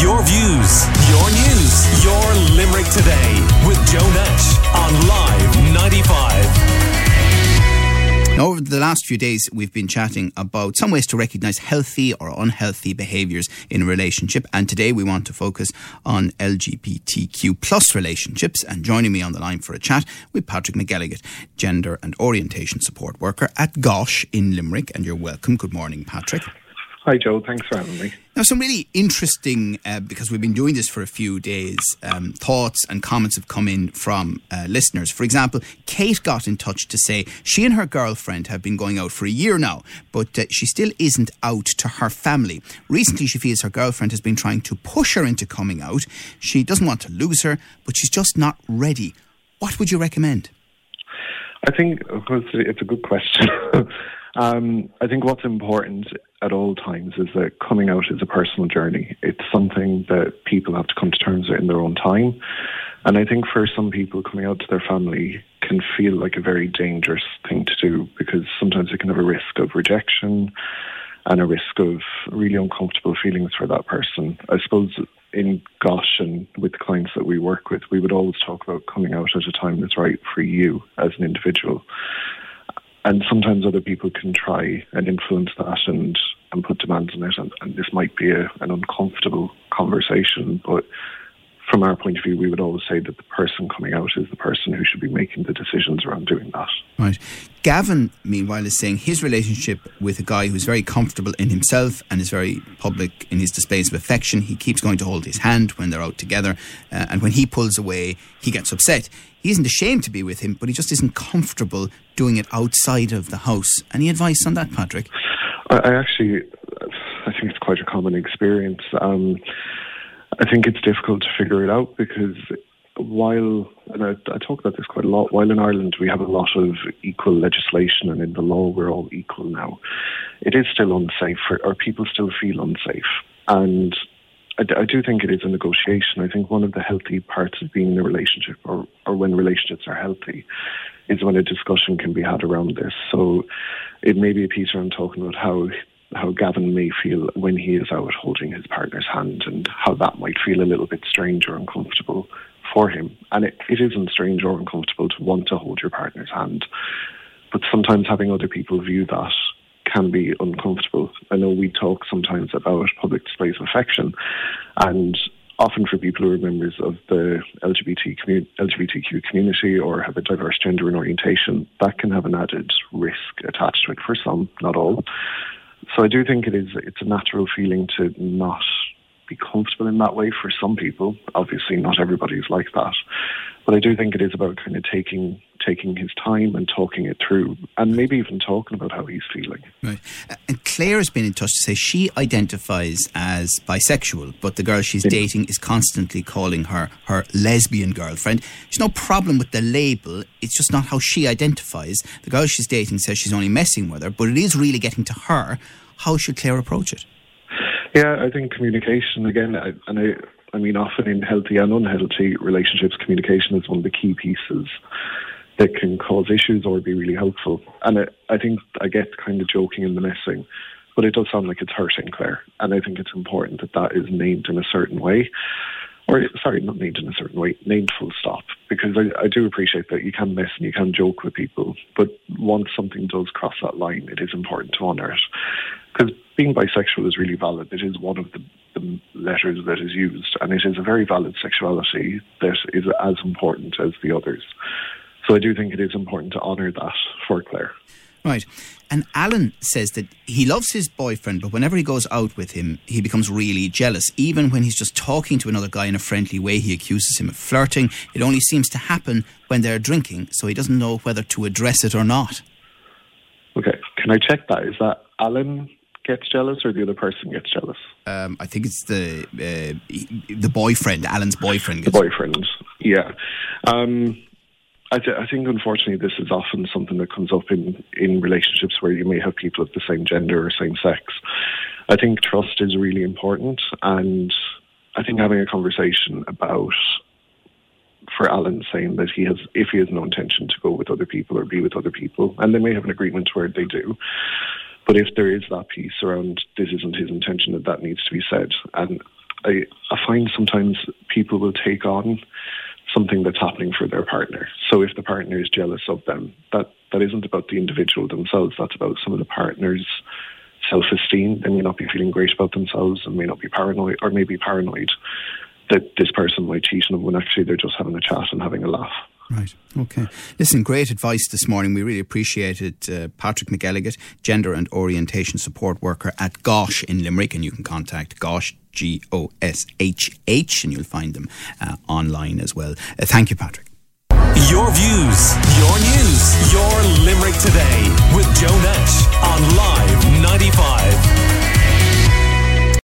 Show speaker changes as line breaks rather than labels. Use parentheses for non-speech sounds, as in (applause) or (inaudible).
Your views, your news, your Limerick today with Joe Nash on Live 95.
Now, over the last few days, we've been chatting about some ways to recognise healthy or unhealthy behaviours in a relationship, and today we want to focus on LGBTQ plus relationships. And joining me on the line for a chat with Patrick McGilligan, gender and orientation support worker at GOSHH in Limerick. And you're welcome. Good morning, Patrick.
Hi, Joe. Thanks for having me.
Now, some really interesting, uh, because we've been doing this for a few days, um, thoughts and comments have come in from uh, listeners. For example, Kate got in touch to say she and her girlfriend have been going out for a year now, but uh, she still isn't out to her family. Recently, she feels her girlfriend has been trying to push her into coming out. She doesn't want to lose her, but she's just not ready. What would you recommend?
I think it's a good question. (laughs) um, I think what's important at all times is that coming out is a personal journey. It's something that people have to come to terms with in their own time. And I think for some people, coming out to their family can feel like a very dangerous thing to do because sometimes it can have a risk of rejection and a risk of really uncomfortable feelings for that person. I suppose in GOSHH and with the clients that we work with, we would always talk about coming out at a time that's right for you as an individual and sometimes other people can try and influence that and and put demands on it, and, and this might be a, an uncomfortable conversation, but from our point of view, we would always say that the person coming out is the person who should be making the decisions around doing that.
Right. Gavin, meanwhile, is saying his relationship with a guy who's very comfortable in himself and is very public in his displays of affection. He keeps going to hold his hand when they're out together, uh, and when he pulls away, he gets upset. He isn't ashamed to be with him, but he just isn't comfortable doing it outside of the house. Any advice on that, Patrick?
I, actually, I think it's quite a common experience. Um, I think it's difficult to figure it out because while, and I, I, talk about this quite a lot, while in Ireland we have a lot of equal legislation and in the law we're all equal now, it is still unsafe, for, or people still feel unsafe. And I, I do think it is a negotiation. I think one of the healthy parts of being in a relationship, or, or when relationships are healthy, is when a discussion can be had around this. So it may be a piece around talking about how how Gavin may feel when he is out holding his partner's hand and how that might feel a little bit strange or uncomfortable for him. And it, it isn't strange or uncomfortable to want to hold your partner's hand. But sometimes having other people view that can be uncomfortable. I know we talk sometimes about public displays of affection, and often for people who are members of the LGBT LGBTQ community or have a diverse gender and orientation, that can have an added risk attached to it for some, not all. So I do think it is it's a natural feeling to not be comfortable in that way for some people. Obviously, not everybody's like that, but I do think it is about kind of taking taking his time and talking it through, and maybe even talking about how he's feeling.
Right. Uh, and Claire has been in touch to say she identifies as bisexual, but the girl she's yeah. dating is constantly calling her her lesbian girlfriend. She's no problem with the label; it's just not how she identifies. The girl she's dating says she's only messing with her, but it is really getting to her. How should Claire approach it?
Yeah, I think communication again, I, and I, I mean, often in healthy and unhealthy relationships, communication is one of the key pieces that can cause issues or be really helpful. And I, I think I get kind of joking in the messing, but it does sound like it's hurting Claire, and I think it's important that that is named in a certain way or sorry, not named in a certain way, named full stop. Because I, I do appreciate that you can mess and you can joke with people, but once something does cross that line, it is important to honour it. Being bisexual is really valid. It is one of the, the letters that is used, and it is a very valid sexuality that is as important as the others. So I do think it is important to honour that for Claire.
Right. And Alan says that he loves his boyfriend, but whenever he goes out with him, he becomes really jealous. Even when he's just talking to another guy in a friendly way, he accuses him of flirting. It only seems to happen when they're drinking, so he doesn't know whether to address it or not.
Okay. Can I check that? Is that Alan gets jealous or the other person gets jealous?
Um, I think it's the uh, the boyfriend, Alan's boyfriend.
the boyfriend, yeah. Um, I, th- I, think unfortunately this is often something that comes up in, in relationships where you may have people of the same gender or same sex. I think trust is really important, and I think having a conversation about for Alan saying that he has, if he has no intention to go with other people or be with other people, and they may have an agreement where they do, but if there is that piece around this isn't his intention, that that needs to be said. And I, I find sometimes people will take on something that's happening for their partner. So if the partner is jealous of them, that, that isn't about the individual themselves, that's about some of the partner's self esteem. They may not be feeling great about themselves and may not be paranoid or may be paranoid that this person might cheat on them when actually they're just having a chat and having a laugh.
Right. Okay. Listen, great advice this morning. We really appreciate it. Uh, Patrick McElligott, Gender and Orientation Support Worker at GOSHH in Limerick, and you can contact GOSHH, G O S H H, and you'll find them uh, online as well. Uh, thank you, Patrick.
Your views, your news, your Limerick today with Joe Nash on Live 95.